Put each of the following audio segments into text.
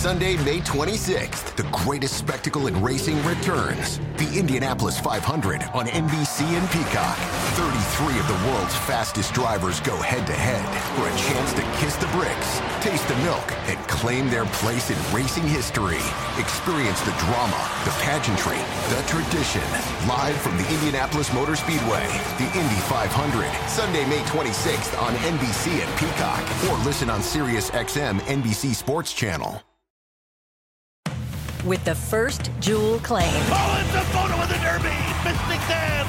Sunday, May 26th, the greatest spectacle in racing returns. The Indianapolis 500 on NBC and Peacock. 33 of the world's fastest drivers go head to head for a chance to kiss the bricks, taste the milk, and claim their place in racing history. Experience the drama, the pageantry, the tradition. Live from the Indianapolis Motor Speedway, the Indy 500, Sunday, May 26th on NBC and Peacock, or listen on Sirius XM NBC Sports Channel. With the first jewel claim. Oh, it's a photo of the Derby! Mystic Dan!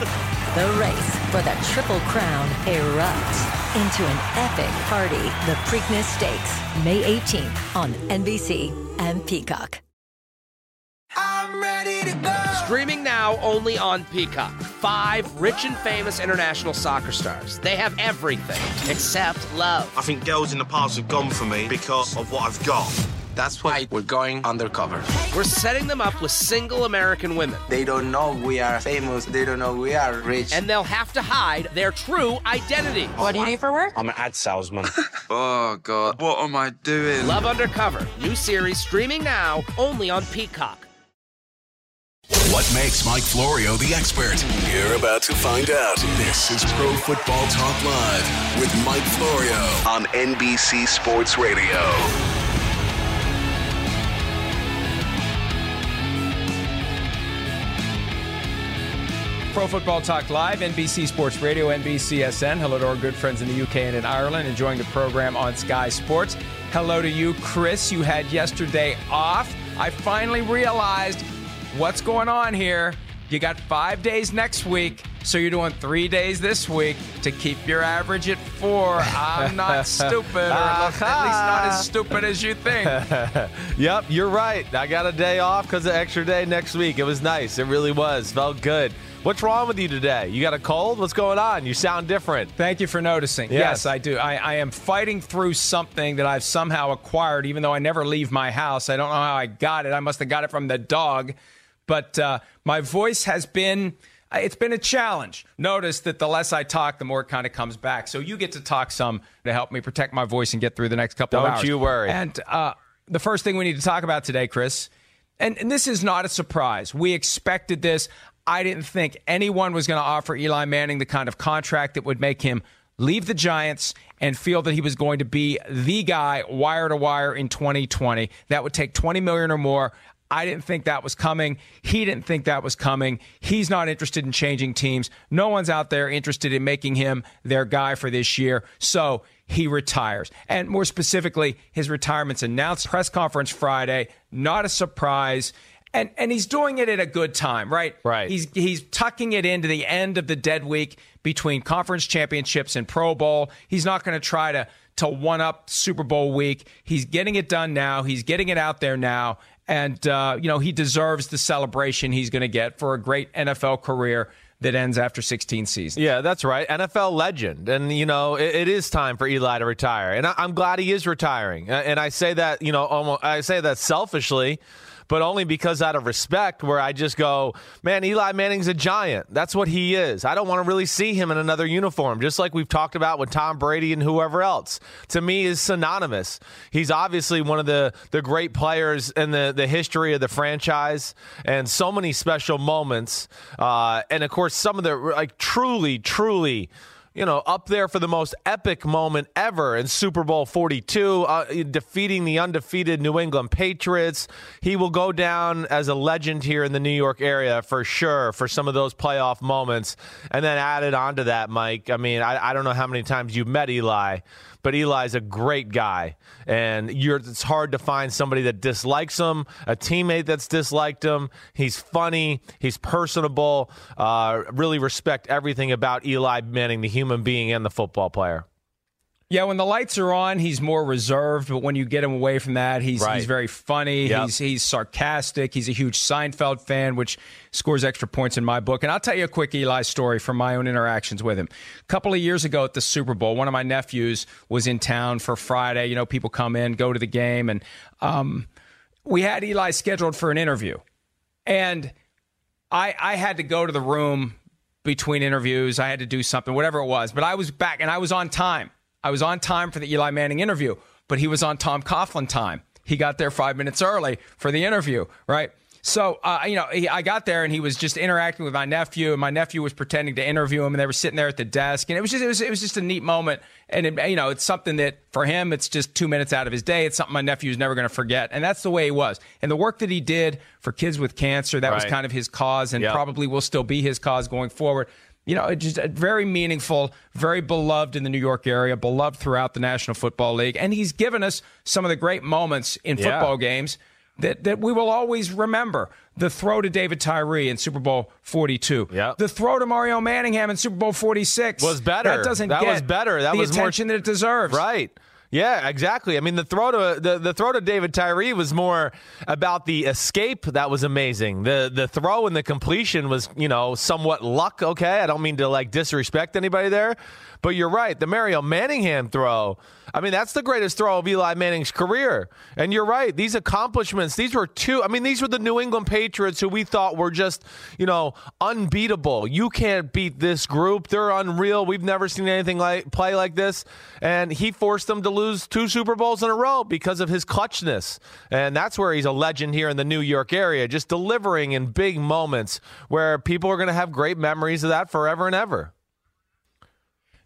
The race for the Triple Crown erupts into an epic party. The Preakness Stakes, May 18th on NBC and Peacock. I'm ready to go. Streaming now only on Peacock. Five rich and famous international soccer stars. They have everything except love. I think girls in the past have gone for me because of what I've got. That's why we're going undercover. We're setting them up with single American women. They don't know we are famous. They don't know we are rich. And they'll have to hide their true identity. What do you do for work? I'm an ad salesman. oh, God. What am I doing? Love Undercover. New series streaming now only on Peacock. What makes Mike Florio the expert? You're about to find out. This is Pro Football Talk Live with Mike Florio on NBC Sports Radio. Pro Football Talk Live, NBC Sports Radio, NBCSN. Hello to our good friends in the UK and in Ireland, enjoying the program on Sky Sports. Hello to you, Chris. You had yesterday off. I finally realized what's going on here. You got five days next week, so you're doing three days this week to keep your average at four. I'm not stupid, or at least not as stupid as you think. yep, you're right. I got a day off because of extra day next week. It was nice. It really was. Felt good. What's wrong with you today? You got a cold? What's going on? You sound different. Thank you for noticing. Yes, yes I do. I, I, am fighting through something that I've somehow acquired, even though I never leave my house. I don't know how I got it. I must have got it from the dog. But uh, my voice has been. It's been a challenge. Notice that the less I talk, the more it kind of comes back. So you get to talk some to help me protect my voice and get through the next couple don't of hours. Don't you worry. And uh, the first thing we need to talk about today, Chris, and, and, this is not a surprise. We expected this. I didn't think anyone was going to offer Eli Manning the kind of contract that would make him leave the Giants and feel that he was going to be the guy wire to wire in 2020. That would take 20 million or more. I didn't think that was coming. He didn't think that was coming. He's not interested in changing teams. No one's out there interested in making him their guy for this year. So he retires. And more specifically, his retirement's announced press conference Friday. Not a surprise and and he's doing it at a good time, right? Right. He's he's tucking it into the end of the dead week between conference championships and Pro Bowl. He's not going to try to to one up Super Bowl week. He's getting it done now. He's getting it out there now, and uh, you know he deserves the celebration he's going to get for a great NFL career that ends after 16 seasons. Yeah, that's right. NFL legend. And, you know, it, it is time for Eli to retire. And I, am glad he is retiring. And I say that, you know, almost, I say that selfishly but only because out of respect, where I just go, man, Eli Manning's a giant. That's what he is. I don't want to really see him in another uniform, just like we've talked about with Tom Brady and whoever else. To me, is synonymous. He's obviously one of the, the great players in the, the history of the franchise and so many special moments. Uh, and of course, some of the like truly, truly you know, up there for the most epic moment ever in Super Bowl 42, uh, defeating the undefeated New England Patriots. He will go down as a legend here in the New York area for sure for some of those playoff moments. And then added onto that, Mike, I mean, I, I don't know how many times you've met Eli, but Eli's a great guy, and it's hard to find somebody that dislikes him, a teammate that's disliked him. He's funny, he's personable. Uh, really respect everything about Eli Manning, the human being and the football player. Yeah, when the lights are on, he's more reserved, but when you get him away from that, he's right. he's very funny. Yep. He's he's sarcastic. He's a huge Seinfeld fan, which scores extra points in my book. And I'll tell you a quick Eli story from my own interactions with him. A couple of years ago at the Super Bowl, one of my nephews was in town for Friday. You know, people come in, go to the game, and um, we had Eli scheduled for an interview, and I I had to go to the room between interviews. I had to do something, whatever it was, but I was back and I was on time. I was on time for the Eli Manning interview, but he was on Tom Coughlin time. he got there five minutes early for the interview, right? So, uh, you know, he, I got there and he was just interacting with my nephew, and my nephew was pretending to interview him, and they were sitting there at the desk, and it was just, it was, it was just a neat moment, and it, you know, it's something that for him, it's just two minutes out of his day. It's something my nephew is never going to forget, and that's the way he was. And the work that he did for kids with cancer, that was kind of his cause, and Yep. probably will still be his cause going forward. You know, it's just uh, very meaningful, very beloved in the New York area, beloved throughout the National Football League, and he's given us some of the great moments in Yeah. football games that, that we will always remember. The throw to David Tyree in Super Bowl 42. Yep. The throw to Mario Manningham in Super Bowl 46 Was better. That doesn't That get was better. That the was more- attention that it deserves. Right. Yeah, exactly. I mean, the throw to the, the throw to David Tyree was more about the escape. That was amazing. The the throw and the completion was, you know, somewhat luck. Okay, I don't mean to like disrespect anybody there, but you're right. The Mario Manningham throw. I mean, that's the greatest throw of Eli Manning's career. And you're right. These accomplishments. These were two. I mean, these were the New England Patriots who we thought were just, you know, unbeatable. You can't beat this group. They're unreal. We've never seen anything like play like this. And he forced them to lose two Super Bowls in a row because of his clutchness. And that's where he's a legend here in the New York area, just delivering in big moments where people are going to have great memories of that forever and ever.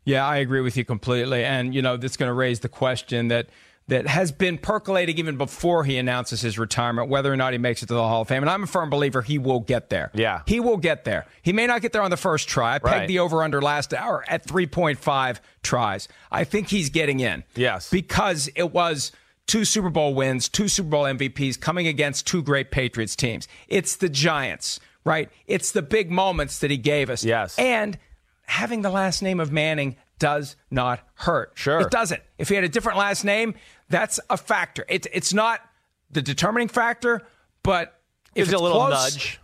Yeah, I agree with you completely. And, you know, that's going to raise the question that that has been percolating even before he announces his retirement, whether or not he makes it to the Hall of Fame. And I'm a firm believer he will get there. Yeah. He will get there. He may not get there on the first try. I pegged Right. the over under last hour at 3.5 tries. I think he's getting in. Yes. Because it was two Super Bowl wins, two Super Bowl MVPs coming against two great Patriots teams. It's the Giants, right? It's the big moments that he gave us. Yes. And having the last name of Manning does not hurt. Sure. It doesn't. If he had a different last name, that's a factor. It, it's not the determining factor, but if Gives it's a little close, nudge.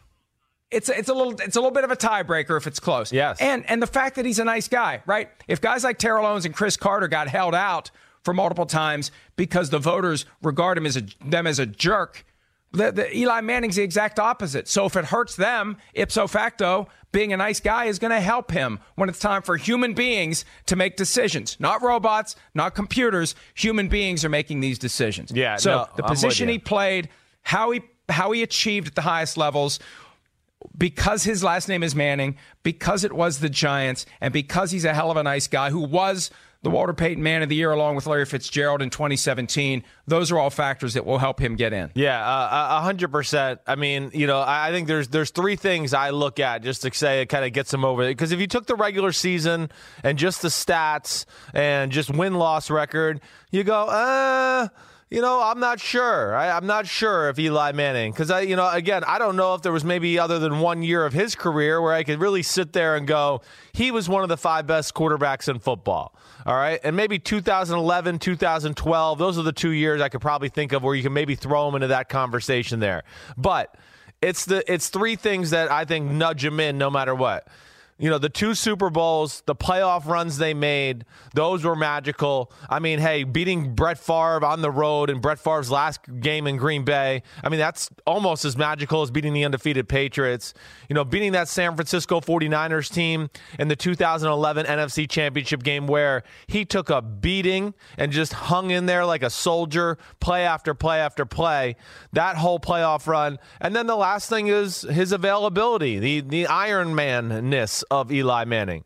it's it's a little it's a little bit of a tiebreaker if it's close. Yes. And and the fact that he's a nice guy, right? If guys like Terrell Owens and Cris Carter got held out for multiple times because the voters regard him as a them as a jerk, the, the Eli Manning's the exact opposite. So if it hurts them, ipso facto, being a nice guy is going to help him when it's time for human beings to make decisions, not robots, not computers. Human beings are making these decisions. Yeah, So no, the position he played, how he how he achieved at the highest levels, because his last name is Manning, because it was the Giants, and because he's a hell of a nice guy who was the Walter Payton Man of the Year along with Larry Fitzgerald in 2017. Those are all factors that will help him get in. Yeah, uh, a hundred percent. I mean, you know, I think there's there's three things I look at just to say it kind of gets him over. Because if you took the regular season and just the stats and just win loss record, you go, uh. You know, I'm not sure. I, I'm not sure if Eli Manning, because I, you know, again, I don't know if there was maybe other than one year of his career where I could really sit there and go, he was one of the five best quarterbacks in football. All right. And maybe 2011, 2012, those are the two years I could probably think of where you can maybe throw him into that conversation there. But it's the it's three things that I think nudge him in no matter what. You know, the two Super Bowls, the playoff runs they made, those were magical. I mean, hey, beating Brett Favre on the road in Brett Favre's last game in Green Bay, I mean, that's almost as magical as beating the undefeated Patriots. You know, beating that San Francisco 49ers team in the 2011 NFC Championship game where he took a beating and just hung in there like a soldier, play after play after play. That whole playoff run. And then the last thing is his availability, the, the Iron Man-ness of Eli Manning.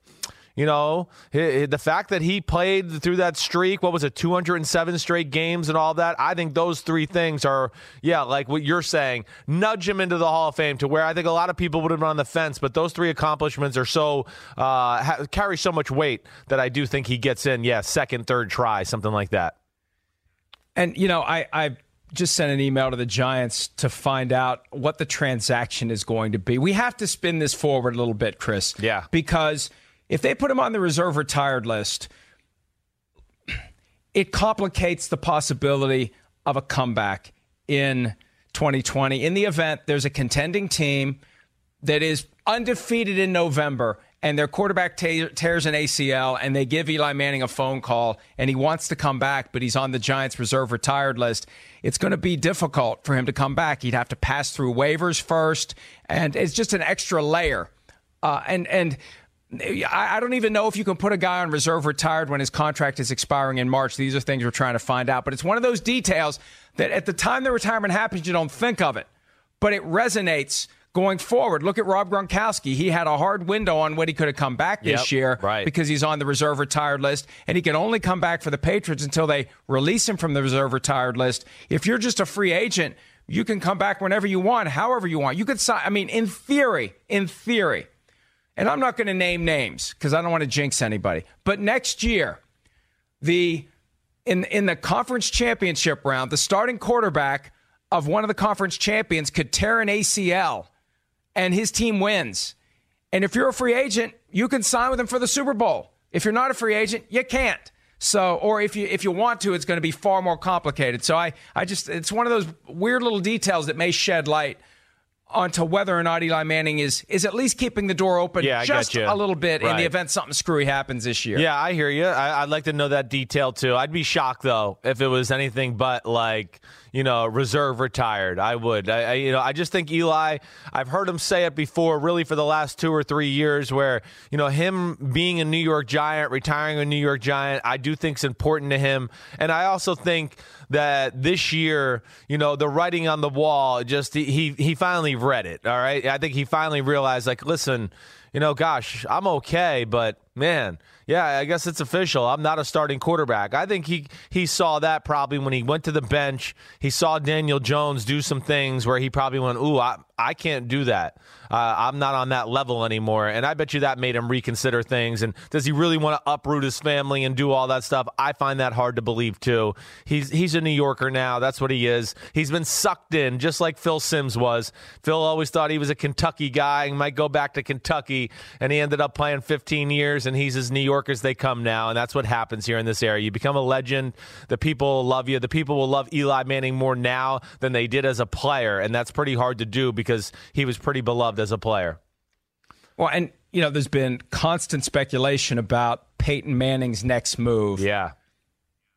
You know, the fact that he played through that streak, what was it, 207 straight games and all that, I think those three things are, yeah, like what you're saying, nudge him into the Hall of Fame to where I think a lot of people would have been on the fence, but those three accomplishments are so, uh, carry so much weight that I do think he gets in, yeah, second, third try, something like that. And, you know, I, I just sent an email to the Giants to find out what the transaction is going to be. We have to spin this forward a little bit, Chris. Yeah. Because if they put him on the reserve retired list, it complicates the possibility of a comeback in 2020. In the event there's a contending team that is undefeated in November and their quarterback tears an ACL and they give Eli Manning a phone call and he wants to come back, but he's on the Giants reserve retired list, it's going to be difficult for him to come back. He'd have to pass through waivers first, and it's just an extra layer. Uh, and and I don't even know if you can put a guy on reserve retired when his contract is expiring in March. These are things we're trying to find out. But it's one of those details that at the time the retirement happens, you don't think of it. But it resonates going forward. Look at Rob Gronkowski. He had a hard window on when he could have come back this Yep, year right. because he's on the reserve retired list, and he can only come back for the Patriots until they release him from the reserve retired list. If you're just a free agent, you can come back whenever you want, however you want. You could sign. I mean, in theory, in theory, and I'm not going to name names because I don't want to jinx anybody. But next year, the in in the conference championship round, the starting quarterback of one of the conference champions could tear an ACL and his team wins. And if you're a free agent, you can sign with him for the Super Bowl. If you're not a free agent, you can't. So, or if you if you want to, it's going to be far more complicated. So I I just it's one of those weird little details that may shed light onto whether or not Eli Manning is is at least keeping the door open Yeah, just a little bit in the event something screwy happens this year. Yeah, I hear you. I, I'd like to know that detail too. I'd be shocked though if it was anything but like you know reserve retired. I would. I, I you know I just think Eli. I've heard him say it before. Really for the last two or three years, where you know him being a New York Giant, retiring a New York Giant, I do think is important to him. And I also think that this year, you know, the writing on the wall, just he he finally read it. All right, I think he finally realized like, listen you know, gosh, I'm okay, but man, yeah, I guess it's official. I'm not a starting quarterback. I think he he saw that probably when he went to the bench. He saw Daniel Jones do some things where he probably went, "Ooh, I I can't do that. Uh, I'm not on that level anymore." And I bet you that made him reconsider things. And does he really want to uproot his family and do all that stuff? I find that hard to believe too. He's he's a New Yorker now. That's what he is. He's been sucked in, just like Phil Simms was. Phil always thought he was a Kentucky guy and might go back to Kentucky, and he ended up playing 15 years, and he's as New York as they come now. And that's what happens here in this area. You become a legend. The people love you. The people will love Eli Manning more now than they did as a player, and that's pretty hard to do because he was pretty beloved as a player. Well, and you know, there's been constant speculation about Peyton Manning's next move. Yeah.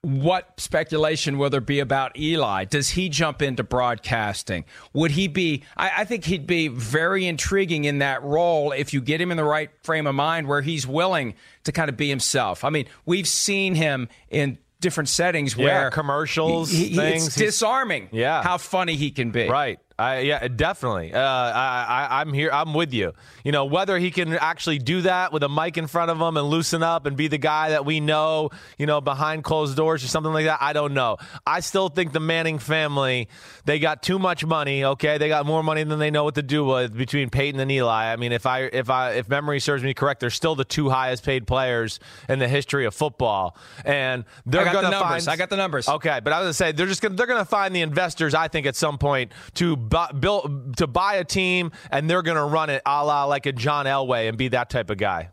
What speculation will there be about Eli? Does he jump into broadcasting? Would he be? I, I think he'd be very intriguing in that role if you get him in the right frame of mind where he's willing to kind of be himself. I mean, we've seen him in different settings Yeah, where commercials, he- he- things. It's He's- disarming. Yeah. how funny he can be. Right. I, yeah, definitely. Uh, I, I, I'm here. I'm with you. You know, whether he can actually do that with a mic in front of him and loosen up and be the guy that we know, you know, behind closed doors or something like that, I don't know. I still think the Manning family, they got too much money. Okay, they got more money than they know what to do with between Peyton and Eli. I mean, if I, if I, if memory serves me correct, they're still the two highest paid players in the history of football, and they're the going to numbers. find. I got the numbers. Okay, but I was gonna say they're just gonna they're gonna find the investors. I think at some point to bu- build to buy a team, and they're gonna run it a la like a John Elway and be that type of guy.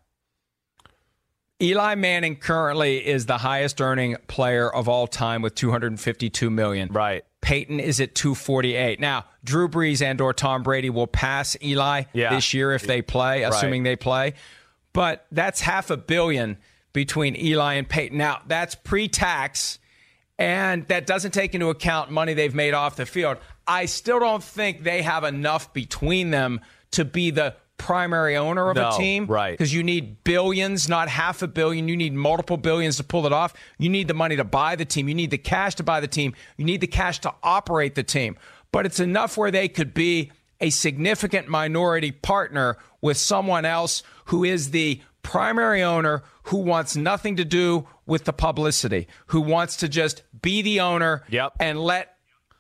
Eli Manning currently is the highest earning player of all time with 252 million. Right. Peyton is at 248. Now, Drew Brees and or Tom Brady will pass Eli Yeah. this year if they play, assuming they play. But that's half a billion between Eli and Peyton. Now, that's pre-tax and that doesn't take into account money they've made off the field. I still don't think they have enough between them to be the primary owner of No, a team. right. Because you need billions, not half a billion. You need multiple billions to pull it off. You need the money to buy the team. You need the cash to buy the team. You need the cash to operate the team. But it's enough where they could be a significant minority partner with someone else who is the primary owner who wants nothing to do with the publicity, who wants to just be the owner Yep. and let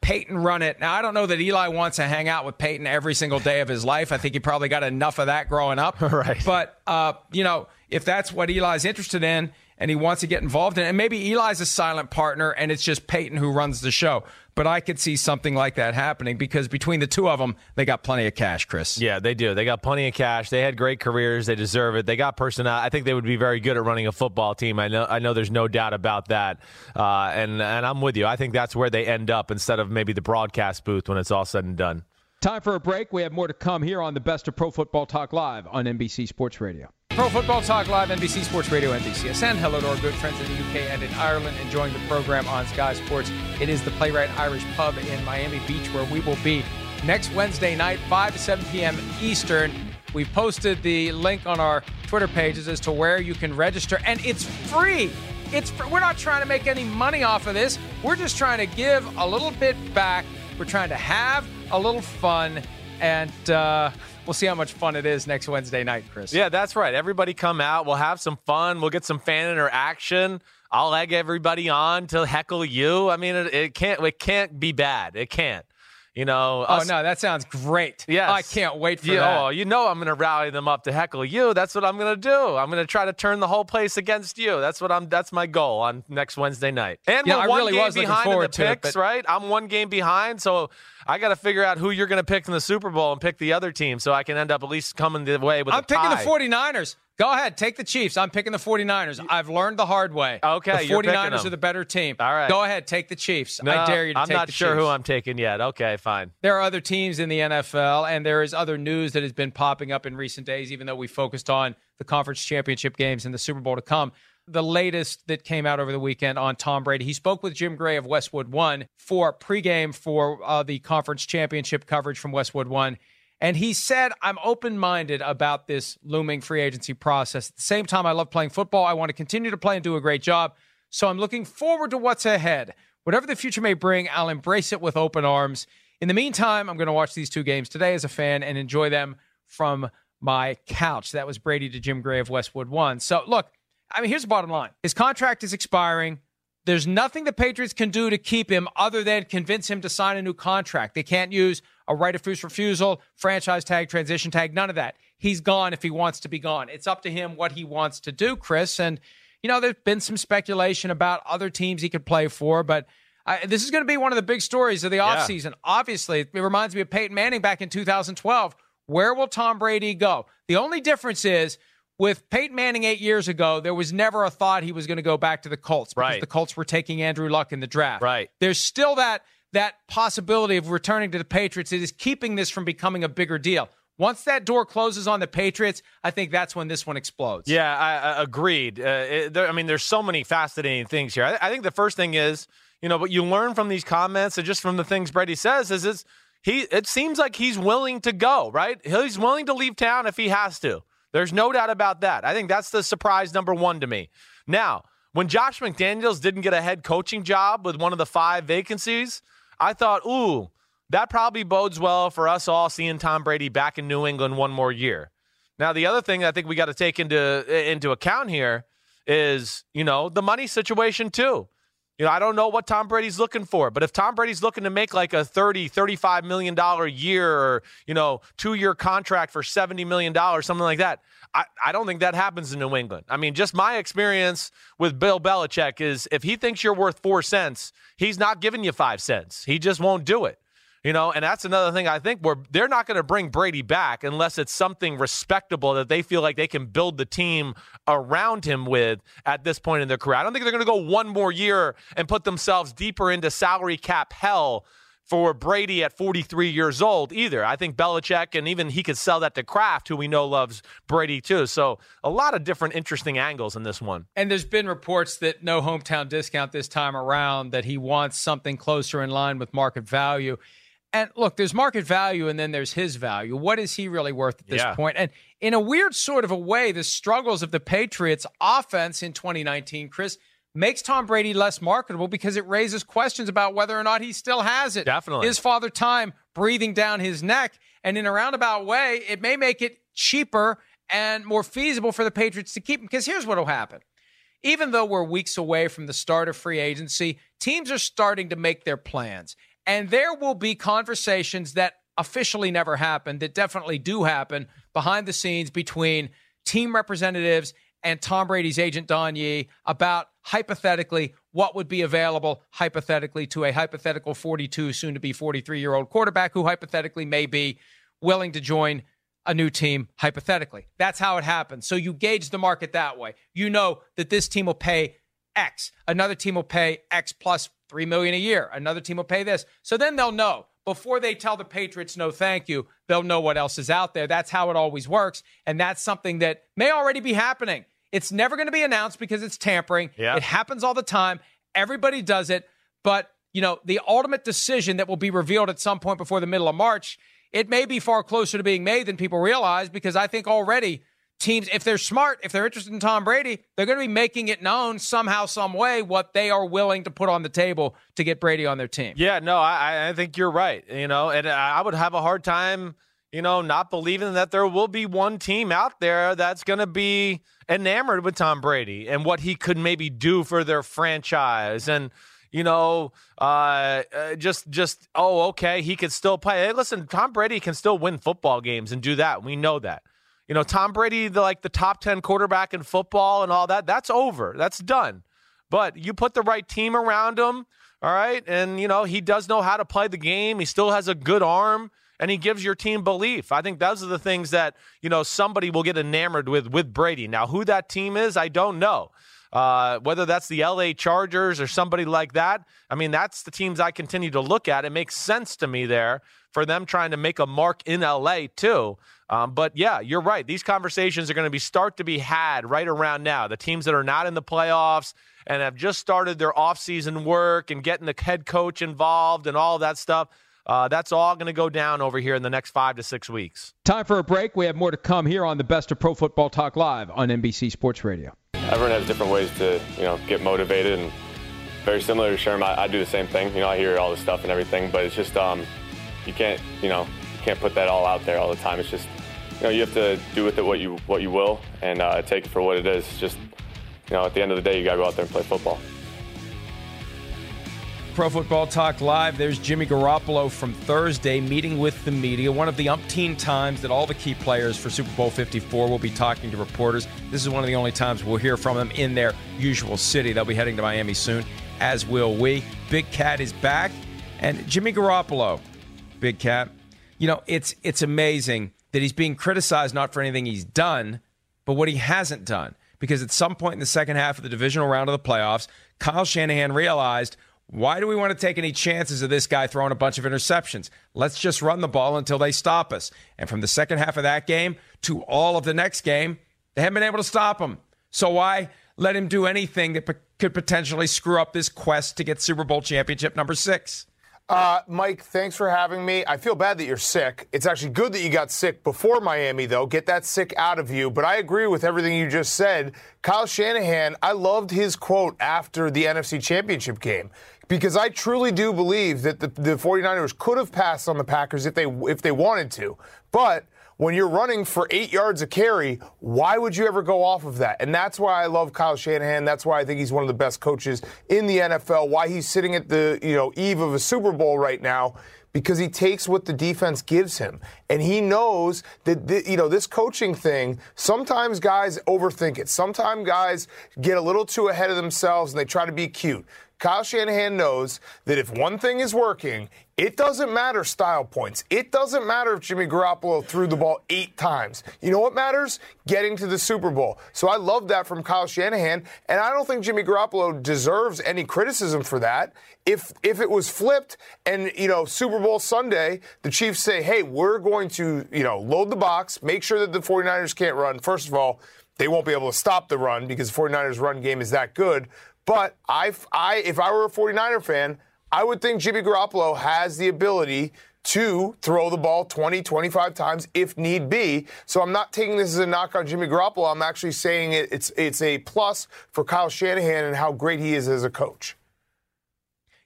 Peyton run it. Now, I don't know that Eli wants to hang out with Peyton every single day of his life. I think he probably got enough of that growing up. Right. But, uh, you know, if that's what Eli's interested in and he wants to get involved in it, and maybe Eli's a silent partner and it's just Peyton who runs the show. But I could see something like that happening because between the two of them, they got plenty of cash, Chris. Yeah, they do. They got plenty of cash. They had great careers. They deserve it. They got personnel. I think they would be very good at running a football team. I know. I know. There's no doubt about that. Uh, and and I'm with you. I think that's where they end up instead of maybe the broadcast booth when it's all said and done. Time for a break. We have more to come here on the Best of Pro Football Talk Live on NBC Sports Radio. Pro Football Talk Live, NBC Sports Radio, NBCSN. Hello to our good friends in the UK and in Ireland enjoying the program on Sky Sports. It is the Playwright Irish Pub in Miami Beach where we will be next Wednesday night, 5 to 7 p.m. Eastern. We've posted the link on our Twitter Twitter pages as to where you can register, and it's free. It's fr- we're not trying to make any money off of this. We're just trying to give a little bit back. We're trying to have a little fun, and uh, we'll see how much fun it is next Wednesday night, Chris. Yeah, that's right. Everybody come out. We'll have some fun. We'll get some fan interaction. I'll egg everybody on to heckle you. I mean, it, it can't. It can't be bad. It can't. You know. Oh us, no, that sounds great. Yeah, I can't wait for you, that. Oh, you know, I'm going to rally them up to heckle you. That's what I'm going to do. I'm going to try to turn the whole place against you. That's what I'm. That's my goal on next Wednesday night. And yeah, we're I one really game was behind in the picks, it, right? I'm one game behind, so I got to figure out who you're going to pick in the Super Bowl and pick the other team, so I can end up at least coming the way with. I'm picking the 49ers. Go ahead, take the Chiefs. I'm picking the 49ers. I've learned the hard way. Okay, the 49ers are the better team. All right. Go ahead, take the Chiefs. No, I dare you to I'm take not the sure Chiefs. who I'm taking yet. Okay, fine. There are other teams in the NFL, and there is other news that has been popping up in recent days, even though we focused on the conference championship games and the Super Bowl to come. The latest that came out over the weekend on Tom Brady, he spoke with Jim Gray of Westwood One for pregame for uh, the conference championship coverage from Westwood One. And he said, I'm open minded about this looming free agency process. At the same time, I love playing football. I want to continue to play and do a great job. So I'm looking forward to what's ahead. Whatever the future may bring, I'll embrace it with open arms. In the meantime, I'm going to watch these two games today as a fan and enjoy them from my couch. That was Brady to Jim Gray of Westwood One. So, look, I mean, here's the bottom line his contract is expiring. There's nothing the Patriots can do to keep him other than convince him to sign a new contract. They can't use a right of first refusal, franchise tag, transition tag, none of that. He's gone if he wants to be gone. It's up to him what he wants to do, Chris. And, you know, there's been some speculation about other teams he could play for, but I, this is going to be one of the big stories of the offseason. Yeah. Obviously, it reminds me of Peyton Manning back in 2012. Where will Tom Brady go? The only difference is with Peyton Manning eight years ago, there was never a thought he was going to go back to the Colts because right. the Colts were taking Andrew Luck in the draft. Right. There's still that that possibility of returning to the Patriots. It is keeping this from becoming a bigger deal. Once that door closes on the Patriots, I think that's when this one explodes. Yeah, I, I agreed. Uh, it, there, I mean, there's so many fascinating things here. I, I, think the first thing is, you know, what you learn from these comments and just from the things Brady says is, is he. It seems like he's willing to go. Right, he's willing to leave town if he has to. There's no doubt about that. I think that's the surprise number one to me. Now, when Josh McDaniels didn't get a head coaching job with one of the five vacancies, I thought, ooh, that probably bodes well for us all seeing Tom Brady back in New England one more year. Now, the other thing I think we got to take into into account here is, you know, the money situation too. You know, I don't know what Tom Brady's looking for, but if Tom Brady's looking to make like a 30, 35 million dollar year or, you know, two-year contract for 70 million dollars, something like that, I, I don't think that happens in New England. I mean, just my experience with Bill Belichick is if he thinks you're worth 4 cents, he's not giving you 5 cents. He just won't do it. You know, and that's another thing I think where they're not going to bring Brady back unless it's something respectable that they feel like they can build the team around him with at this point in their career. I don't think they're going to go one more year and put themselves deeper into salary cap hell for Brady at 43 years old either. I think Belichick and even he could sell that to Kraft, who we know loves Brady too. So a lot of different interesting angles in this one. And there's been reports that no hometown discount this time around, that he wants something closer in line with market value. And look, there's market value and then there's his value. What is he really worth at this Yeah. point? And in a weird sort of a way, the struggles of the Patriots offense in 2019, Chris, makes Tom Brady less marketable because it raises questions about whether or not he still has it. Definitely. His father time breathing down his neck. And in a roundabout way, it may make it cheaper and more feasible for the Patriots to keep him. Because here's what will happen even though we're weeks away from the start of free agency, teams are starting to make their plans. And there will be conversations that officially never happened, that definitely do happen behind the scenes between team representatives and Tom Brady's agent, Don Yee, about hypothetically what would be available hypothetically to a hypothetical 42, soon to be 43 year old quarterback who hypothetically may be willing to join a new team hypothetically. That's how it happens. So you gauge the market that way. You know that this team will pay X. Another team will pay X plus 3 million a year. Another team will pay this. So then they'll know. Before they tell the Patriots no thank you, they'll know what else is out there. That's how it always works, and that's something that may already be happening. It's never going to be announced because it's tampering. Yeah. It happens all the time. Everybody does it, but you know, the ultimate decision that will be revealed at some point before the middle of March, it may be far closer to being made than people realize because I think already teams, if they're smart, if they're interested in Tom Brady, they're going to be making it known somehow, some way, what they are willing to put on the table to get Brady on their team. Yeah, no, I, I think you're right. You know, and I would have a hard time, you know, not believing that there will be one team out there that's going to be enamored with Tom Brady and what he could maybe do for their franchise and you know, uh, uh, just just oh, okay, he could still play. Hey, listen, Tom Brady can still win football games and do that. We know that. You know, Tom Brady, the, like the top 10 quarterback in football and all that, that's over. That's done. But you put the right team around him, all right? And, you know, he does know how to play the game. He still has a good arm and he gives your team belief. I think those are the things that, you know, somebody will get enamored with with Brady. Now, who that team is, I don't know. Uh, whether that's the LA Chargers or somebody like that. I mean, that's the teams I continue to look at. It makes sense to me there for them trying to make a mark in LA too. Um, but yeah, you're right. These conversations are going to be start to be had right around now. The teams that are not in the playoffs and have just started their offseason work and getting the head coach involved and all that stuff. Uh, that's all going to go down over here in the next five to six weeks. Time for a break. We have more to come here on the Best of Pro Football Talk Live on NBC Sports Radio everyone has different ways to, you know, get motivated and very similar to Sherm, I, I, do the same thing. You know, I hear all this stuff and everything, but it's just um, you can't, you know, you can't put that all out there all the time. It's just, you know, you have to do with it what you what you will and uh, take it for what it is. It's just, you know, at the end of the day, you got to go out there and play football. Pro Football Talk Live. There's Jimmy Garoppolo from Thursday meeting with the media. One of the umpteen times that all the key players for Super Bowl 54 will be talking to reporters. This is one of the only times we'll hear from them in their usual city. They'll be heading to Miami soon, as will we. Big Cat is back, and Jimmy Garoppolo, Big Cat. You know, it's it's amazing that he's being criticized not for anything he's done, but what he hasn't done. Because at some point in the second half of the divisional round of the playoffs, Kyle Shanahan realized why do we want to take any chances of this guy throwing a bunch of interceptions? Let's just run the ball until they stop us. And from the second half of that game to all of the next game, they haven't been able to stop him. So why let him do anything that p- could potentially screw up this quest to get Super Bowl championship number six? Uh, Mike, thanks for having me. I feel bad that you're sick. It's actually good that you got sick before Miami, though. Get that sick out of you. But I agree with everything you just said. Kyle Shanahan, I loved his quote after the NFC Championship game because I truly do believe that the, the 49ers could have passed on the Packers if they if they wanted to. But when you're running for eight yards a carry, why would you ever go off of that? And that's why I love Kyle Shanahan. That's why I think he's one of the best coaches in the NFL. Why he's sitting at the you know eve of a Super Bowl right now because he takes what the defense gives him and he knows that th- you know this coaching thing sometimes guys overthink it sometimes guys get a little too ahead of themselves and they try to be cute Kyle Shanahan knows that if one thing is working, it doesn't matter style points. It doesn't matter if Jimmy Garoppolo threw the ball eight times. You know what matters? Getting to the Super Bowl. So I love that from Kyle Shanahan, and I don't think Jimmy Garoppolo deserves any criticism for that. If if it was flipped and you know Super Bowl Sunday, the Chiefs say, "Hey, we're going to you know load the box, make sure that the 49ers can't run." First of all, they won't be able to stop the run because the 49ers run game is that good. But I, I, if I were a 49er fan, I would think Jimmy Garoppolo has the ability to throw the ball 20, 25 times if need be. So I'm not taking this as a knock on Jimmy Garoppolo. I'm actually saying it, it's it's a plus for Kyle Shanahan and how great he is as a coach.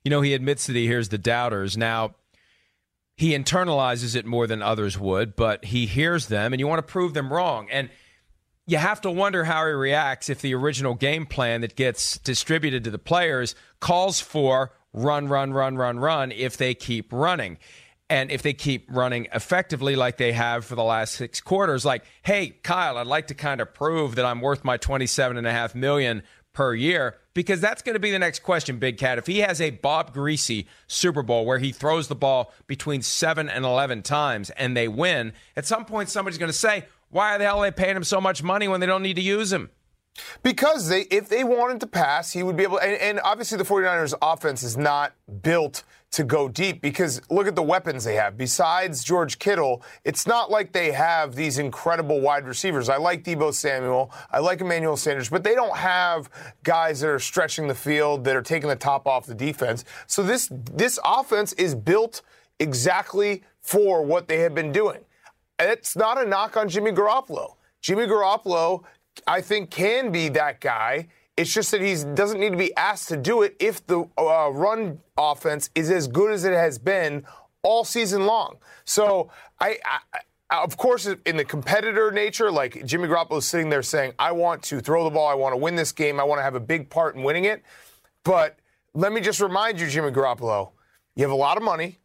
You know, he admits that he hears the doubters. Now, he internalizes it more than others would, but he hears them and you want to prove them wrong. And you have to wonder how he reacts if the original game plan that gets distributed to the players calls for run, run, run, run, run if they keep running. And if they keep running effectively like they have for the last six quarters, like, hey, Kyle, I'd like to kind of prove that I'm worth my 27 and a half million per year because that's going to be the next question, Big Cat. If he has a Bob Griese Super Bowl where he throws the ball between seven and 11 times and they win, at some point somebody's going to say, why the hell are they paying him so much money when they don't need to use him? Because they, if they wanted to pass, he would be able. And, and, obviously, the 49ers' offense is not built to go deep because look at the weapons they have. Besides George Kittle, it's not like they have these incredible wide receivers. I like Deebo Samuel, I like Emmanuel Sanders, but they don't have guys that are stretching the field that are taking the top off the defense. So this this offense is built exactly for what they have been doing. It's not a knock on Jimmy Garoppolo. Jimmy Garoppolo, I think, can be that guy. It's just that he doesn't need to be asked to do it if the uh, run offense is as good as it has been all season long. So I, I of course, in the competitor nature, like Jimmy Garoppolo is sitting there saying, I want to throw the ball, I want to win this game, I want to have a big part in winning it. But let me just remind you, Jimmy Garoppolo, you have a lot of money,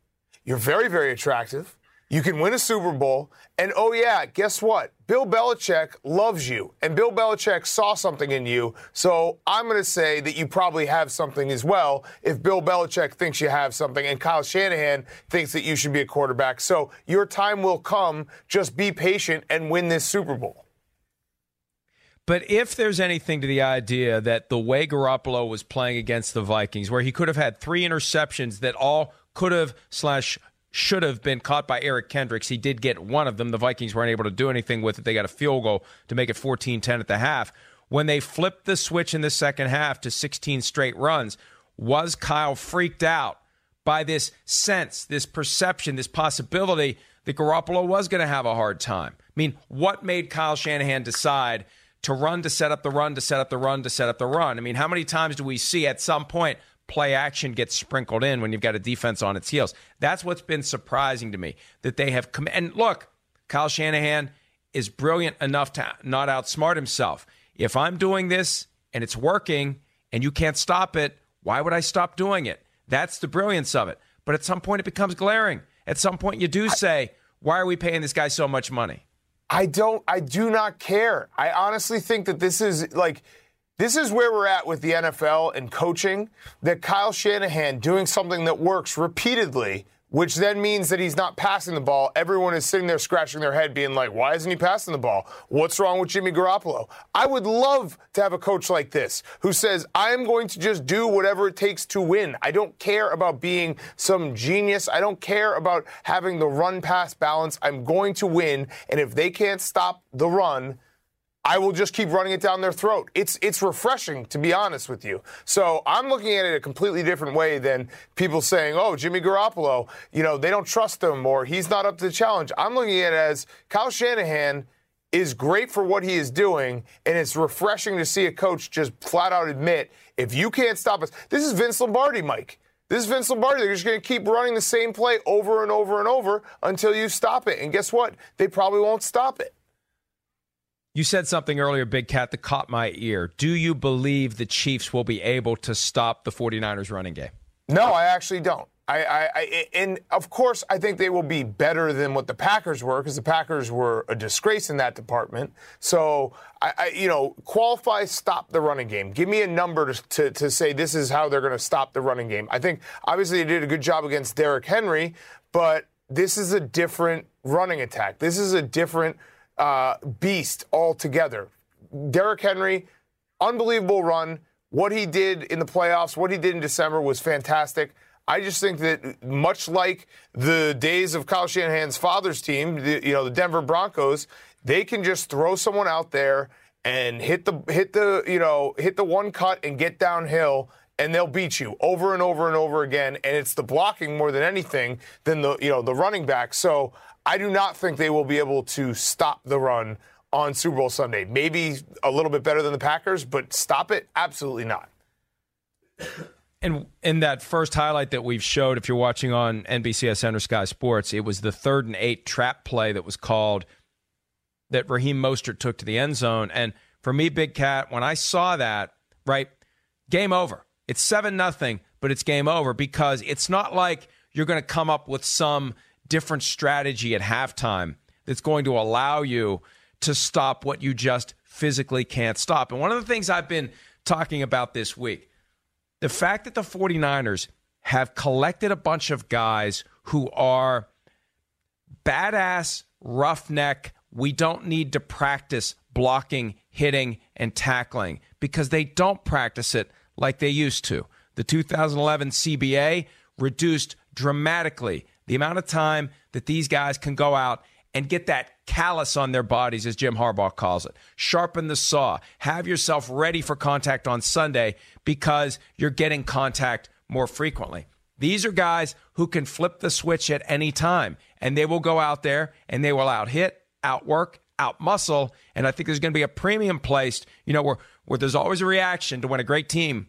you're very, very attractive, you can win a Super Bowl. And oh, yeah, guess what? Bill Belichick loves you. And Bill Belichick saw something in you. So I'm going to say that you probably have something as well if Bill Belichick thinks you have something and Kyle Shanahan thinks that you should be a quarterback. So your time will come. Just be patient and win this Super Bowl. But if there's anything to the idea that the way Garoppolo was playing against the Vikings, where he could have had three interceptions that all could have slash should have been caught by Eric Kendricks. He did get one of them. The Vikings weren't able to do anything with it. They got a field goal to make it 14 10 at the half. When they flipped the switch in the second half to 16 straight runs, was Kyle freaked out by this sense, this perception, this possibility that Garoppolo was going to have a hard time? I mean, what made Kyle Shanahan decide to run to set up the run, to set up the run, to set up the run? I mean, how many times do we see at some point play action gets sprinkled in when you've got a defense on its heels. That's what's been surprising to me that they have come. And look, Kyle Shanahan is brilliant enough to not outsmart himself. If I'm doing this and it's working and you can't stop it, why would I stop doing it? That's the brilliance of it. But at some point, it becomes glaring. At some point, you do say, why are we paying this guy so much money? I don't, I do not care. I honestly think that this is like, this is where we're at with the NFL and coaching. That Kyle Shanahan doing something that works repeatedly, which then means that he's not passing the ball. Everyone is sitting there scratching their head, being like, why isn't he passing the ball? What's wrong with Jimmy Garoppolo? I would love to have a coach like this who says, I'm going to just do whatever it takes to win. I don't care about being some genius. I don't care about having the run pass balance. I'm going to win. And if they can't stop the run, I will just keep running it down their throat. It's it's refreshing to be honest with you. So I'm looking at it a completely different way than people saying, "Oh, Jimmy Garoppolo, you know, they don't trust him or he's not up to the challenge." I'm looking at it as Kyle Shanahan is great for what he is doing, and it's refreshing to see a coach just flat out admit, if you can't stop us, this is Vince Lombardi, Mike. This is Vince Lombardi. They're just going to keep running the same play over and over and over until you stop it. And guess what? They probably won't stop it. You said something earlier, Big Cat, that caught my ear. Do you believe the Chiefs will be able to stop the 49ers running game? No, I actually don't. I, I, I, and of course, I think they will be better than what the Packers were because the Packers were a disgrace in that department. So, I, I, you know, qualify stop the running game. Give me a number to, to, to say this is how they're going to stop the running game. I think obviously they did a good job against Derrick Henry, but this is a different running attack. This is a different uh, beast altogether. Derrick Henry, unbelievable run. What he did in the playoffs, what he did in December was fantastic. I just think that much like the days of Kyle Shanahan's father's team, the, you know, the Denver Broncos, they can just throw someone out there and hit the hit the you know hit the one cut and get downhill and they'll beat you over and over and over again and it's the blocking more than anything than the you know the running back so I do not think they will be able to stop the run on Super Bowl Sunday. Maybe a little bit better than the Packers, but stop it? Absolutely not. And in that first highlight that we've showed, if you're watching on NBCSN or Sky Sports, it was the third and eight trap play that was called that Raheem Mostert took to the end zone. And for me, Big Cat, when I saw that, right, game over. It's seven nothing, but it's game over because it's not like you're going to come up with some different strategy at halftime that's going to allow you to stop what you just physically can't stop. And one of the things I've been talking about this week, the fact that the 49ers have collected a bunch of guys who are badass, roughneck, we don't need to practice blocking, hitting, and tackling because they don't practice it like they used to. The 2011 CBA reduced dramatically the amount of time that these guys can go out and get that callus on their bodies, as Jim Harbaugh calls it. Sharpen the saw. Have yourself ready for contact on Sunday because you're getting contact more frequently. These are guys who can flip the switch at any time, and they will go out there and they will out hit, out work, out muscle. And I think there's going to be a premium placed, you know, where, where there's always a reaction to when a great team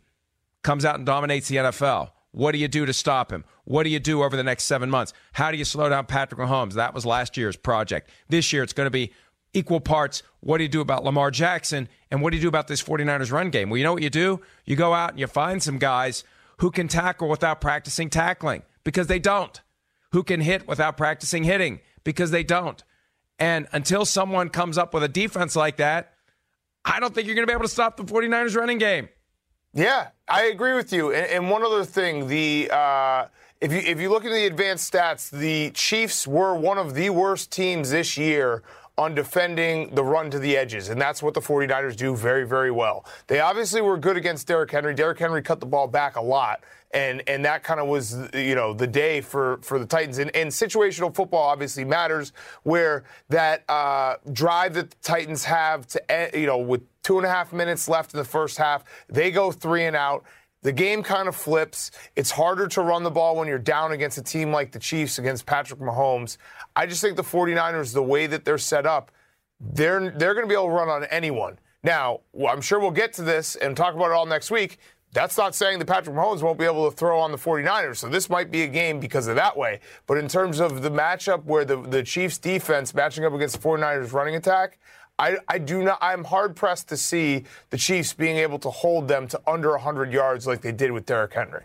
comes out and dominates the NFL. What do you do to stop him? What do you do over the next seven months? How do you slow down Patrick Mahomes? That was last year's project. This year, it's going to be equal parts. What do you do about Lamar Jackson? And what do you do about this 49ers run game? Well, you know what you do? You go out and you find some guys who can tackle without practicing tackling because they don't, who can hit without practicing hitting because they don't. And until someone comes up with a defense like that, I don't think you're going to be able to stop the 49ers running game. Yeah, I agree with you. And, and one other thing, the uh, if you if you look at the advanced stats, the Chiefs were one of the worst teams this year on defending the run to the edges, and that's what the 49ers do very, very well. They obviously were good against Derrick Henry. Derrick Henry cut the ball back a lot, and and that kind of was you know the day for for the Titans. And, and situational football obviously matters, where that uh, drive that the Titans have to you know with two and a half minutes left in the first half, they go three and out the game kind of flips. It's harder to run the ball when you're down against a team like the Chiefs against Patrick Mahomes. I just think the 49ers, the way that they're set up, they're they're going to be able to run on anyone. Now, I'm sure we'll get to this and talk about it all next week. That's not saying that Patrick Mahomes won't be able to throw on the 49ers. So this might be a game because of that way. But in terms of the matchup where the, the Chiefs defense matching up against the 49ers running attack, I, I do not. I'm hard pressed to see the Chiefs being able to hold them to under 100 yards like they did with Derrick Henry.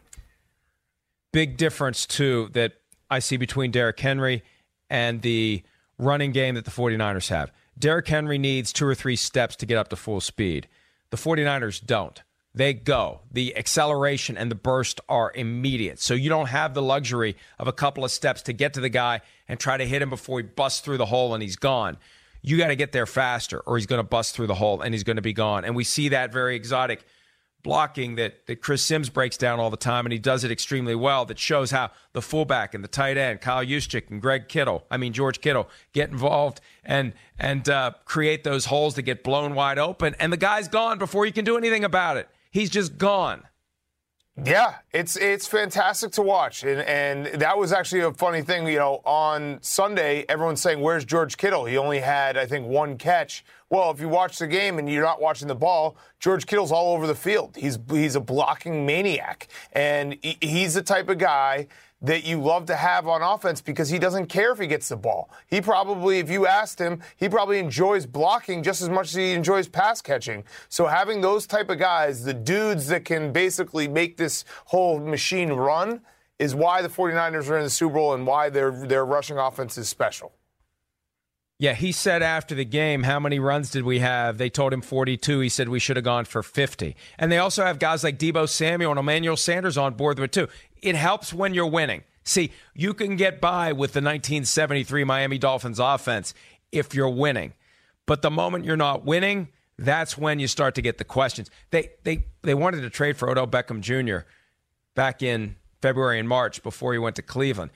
Big difference too that I see between Derrick Henry and the running game that the 49ers have. Derrick Henry needs two or three steps to get up to full speed. The 49ers don't. They go. The acceleration and the burst are immediate. So you don't have the luxury of a couple of steps to get to the guy and try to hit him before he busts through the hole and he's gone you got to get there faster or he's going to bust through the hole and he's going to be gone. And we see that very exotic blocking that, that Chris Simms breaks down all the time, and he does it extremely well. That shows how the fullback and the tight end, Kyle Juszczyk and Greg Kittle, I mean George Kittle, get involved and and uh, create those holes that get blown wide open, and the guy's gone before you can do anything about it. He's just gone. Yeah, it's it's fantastic to watch, and and that was actually a funny thing. You know, on Sunday, everyone's saying, "Where's George Kittle?" He only had, I think, one catch. Well, if you watch the game and you're not watching the ball, George Kittle's all over the field. He's he's a blocking maniac, and he's the type of guy that you love to have on offense because he doesn't care if he gets the ball. He probably, if you asked him, he probably enjoys blocking just as much as he enjoys pass catching. So having those type of guys, the dudes that can basically make this whole machine run, is why the 49ers are in the Super Bowl and why their their rushing offense is special. Yeah, he said after the game, how many runs did we have? They told him 42. He said we should have gone for 50. And they also have guys like Deebo Samuel and Emmanuel Sanders on board with it too. It helps when you're winning. See, you can get by with the 1973 Miami Dolphins offense if you're winning. But the moment you're not winning, that's when you start to get the questions. They they they wanted to trade for Odell Beckham Jr. back in February and March before he went to Cleveland.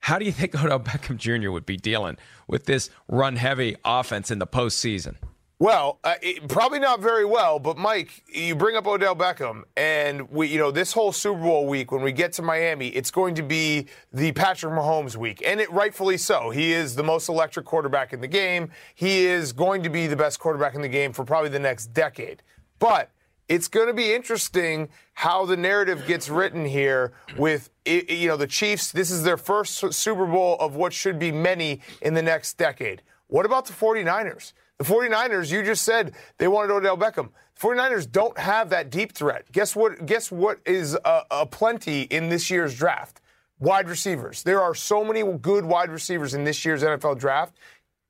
How do you think Odell Beckham Jr. would be dealing with this run heavy offense in the postseason? Well, uh, it, probably not very well, but Mike, you bring up Odell Beckham, and we, you know, this whole Super Bowl week when we get to Miami, it's going to be the Patrick Mahomes week, and it rightfully so. He is the most electric quarterback in the game. He is going to be the best quarterback in the game for probably the next decade. But it's going to be interesting how the narrative gets written here with you know the Chiefs. This is their first Super Bowl of what should be many in the next decade. What about the 49ers? The 49ers, you just said they wanted Odell Beckham. The 49ers don't have that deep threat. Guess what? Guess what is a, a plenty in this year's draft? Wide receivers. There are so many good wide receivers in this year's NFL draft.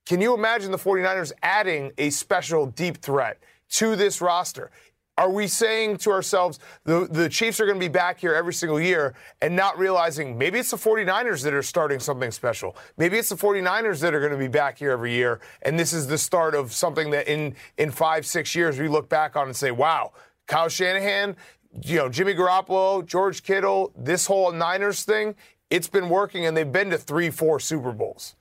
Can you imagine the 49ers adding a special deep threat to this roster? Are we saying to ourselves, the, the Chiefs are going to be back here every single year and not realizing maybe it's the 49ers that are starting something special? Maybe it's the 49ers that are going to be back here every year. And this is the start of something that in, in five, six years we look back on and say, wow, Kyle Shanahan, you know, Jimmy Garoppolo, George Kittle, this whole Niners thing, it's been working and they've been to three, four Super Bowls.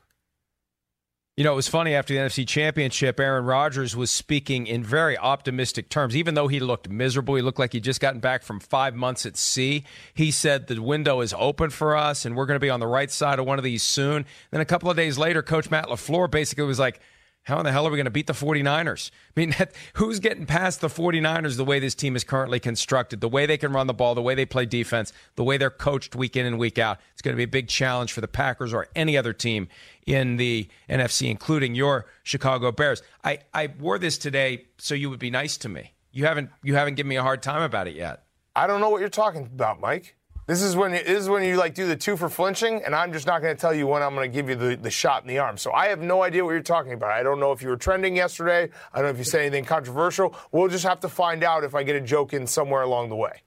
You know, it was funny after the NFC Championship, Aaron Rodgers was speaking in very optimistic terms. Even though he looked miserable, he looked like he'd just gotten back from five months at sea. He said the window is open for us and we're going to be on the right side of one of these soon. Then a couple of days later, Coach Matt LaFleur basically was like, how in the hell are we going to beat the 49ers? I mean, who's getting past the 49ers the way this team is currently constructed, the way they can run the ball, the way they play defense, the way they're coached week in and week out? It's going to be a big challenge for the Packers or any other team in the NFC, including your Chicago Bears. I, I wore this today so you would be nice to me. You haven't you haven't given me a hard time about it yet. I don't know what you're talking about, Mike. This is when this is when you like do the two for flinching, and I'm just not going to tell you when I'm going to give you the, the shot in the arm. So I have no idea what you're talking about. I don't know if you were trending yesterday. I don't know if you said anything controversial. We'll just have to find out if I get a joke in somewhere along the way.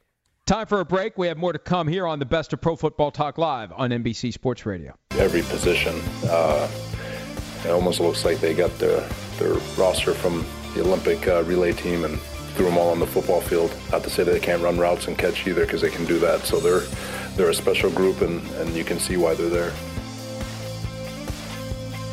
Time for a break. We have more to come here on the Best of Pro Football Talk Live on NBC Sports Radio. Every position, uh, it almost looks like they got their their roster from the Olympic uh, relay team and threw them all on the football field. Not to say that they can't run routes and catch either, because they can do that. So they're they're a special group, and, and you can see why they're there.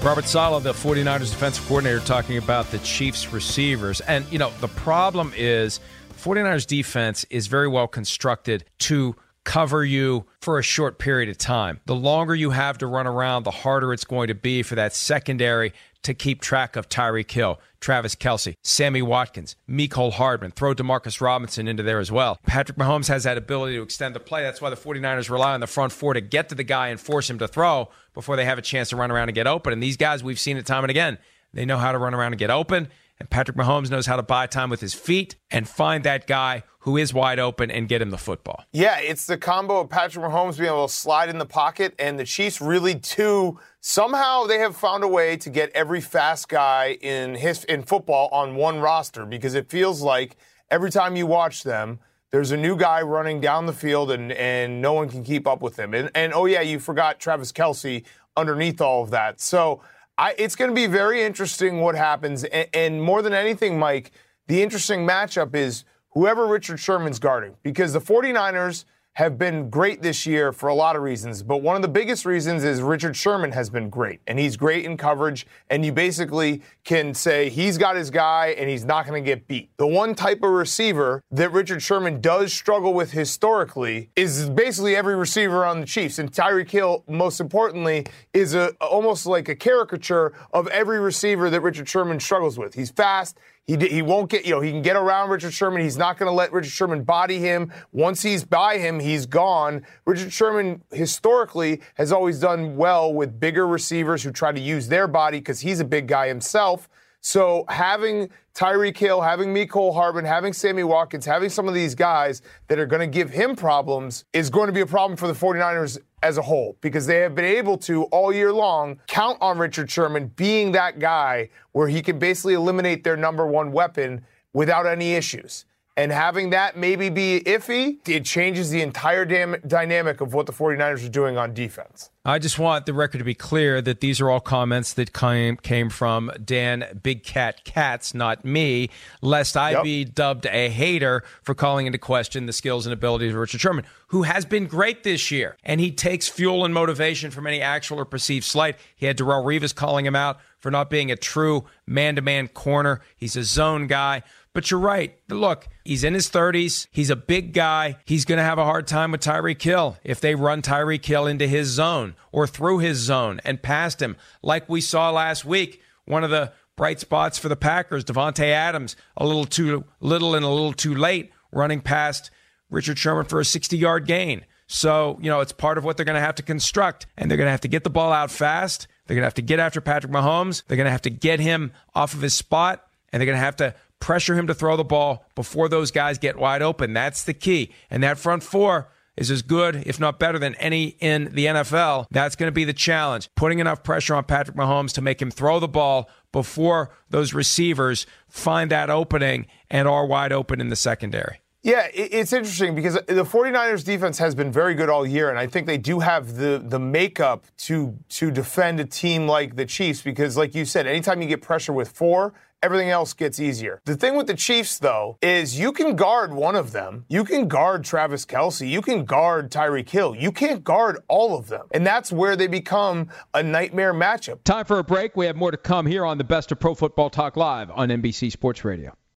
Robert Saleh, the 49ers defensive coordinator, talking about the Chiefs receivers. And, you know, the problem is 49ers defense is very well constructed to cover you for a short period of time. The longer you have to run around, the harder it's going to be for that secondary to keep track of Tyreek Hill, Travis Kelce, Sammy Watkins, Mecole Hardman. Throw Demarcus Robinson into there as well. Patrick Mahomes has that ability to extend the play. That's why the 49ers rely on the front four to get to the guy and force him to throw before they have a chance to run around and get open. And these guys, we've seen it time and again. They know how to run around and get open. And Patrick Mahomes knows how to buy time with his feet and find that guy who is wide open and get him the football. Yeah, it's the combo of Patrick Mahomes being able to slide in the pocket and the Chiefs really too somehow they have found a way to get every fast guy in his in football on one roster because it feels like every time you watch them there's a new guy running down the field and, and no one can keep up with him. And, and oh, yeah, you forgot Travis Kelce underneath all of that. So I, it's going to be very interesting what happens. And, and more than anything, Mike, the interesting matchup is whoever Richard Sherman's guarding because the 49ers have been great this year for a lot of reasons, but one of the biggest reasons is Richard Sherman has been great, and he's great in coverage, and you basically can say he's got his guy and he's not going to get beat. The one type of receiver that Richard Sherman does struggle with historically is basically every receiver on the Chiefs, and Tyreek Hill, most importantly, is a almost like a caricature of every receiver that Richard Sherman struggles with. He's fast. He, he won't get, you know, he can get around Richard Sherman. He's not going to let Richard Sherman body him. Once he's by him, he's gone. Richard Sherman historically has always done well with bigger receivers who try to use their body because he's a big guy himself. So having Tyreek Hill, having Mecole Hardman, having Sammy Watkins, having some of these guys that are going to give him problems is going to be a problem for the 49ers as a whole because they have been able to all year long count on Richard Sherman being that guy where he can basically eliminate their number one weapon without any issues. And having that maybe be iffy, it changes the entire dam- dynamic of what the 49ers are doing on defense. I just want the record to be clear that these are all comments that came, came from Dan Big Cat Katz, not me, lest I yep. be dubbed a hater for calling into question the skills and abilities of Richard Sherman, who has been great this year. And he takes fuel and motivation from any actual or perceived slight. He had Darrelle Revis calling him out for not being a true man to man corner. He's a zone guy. But you're right. Look, he's in his 30s. He's a big guy. He's going to have a hard time with Tyreek Hill if they run Tyreek Hill into his zone or through his zone and past him, like we saw last week. One of the bright spots for the Packers, Davante Adams, a little too little and a little too late, running past Richard Sherman for a 60 yard gain. So, you know, it's part of what they're going to have to construct. And they're going to have to get the ball out fast. They're going to have to get after Patrick Mahomes. They're going to have to get him off of his spot. And they're going to have to pressure him to throw the ball before those guys get wide open. That's the key. And that front four is as good, if not better, than any in the NFL. That's going to be the challenge. Putting enough pressure on Patrick Mahomes to make him throw the ball before those receivers find that opening and are wide open in the secondary. Yeah, it's interesting because the 49ers defense has been very good all year, and I think they do have the the makeup to to defend a team like the Chiefs because, like you said, anytime you get pressure with four, everything else gets easier. The thing with the Chiefs, though, is you can guard one of them. You can guard Travis Kelce. You can guard Tyreek Hill. You can't guard all of them. And that's where they become a nightmare matchup. Time for a break. We have more to come here on the best of Pro Football Talk Live on NBC Sports Radio.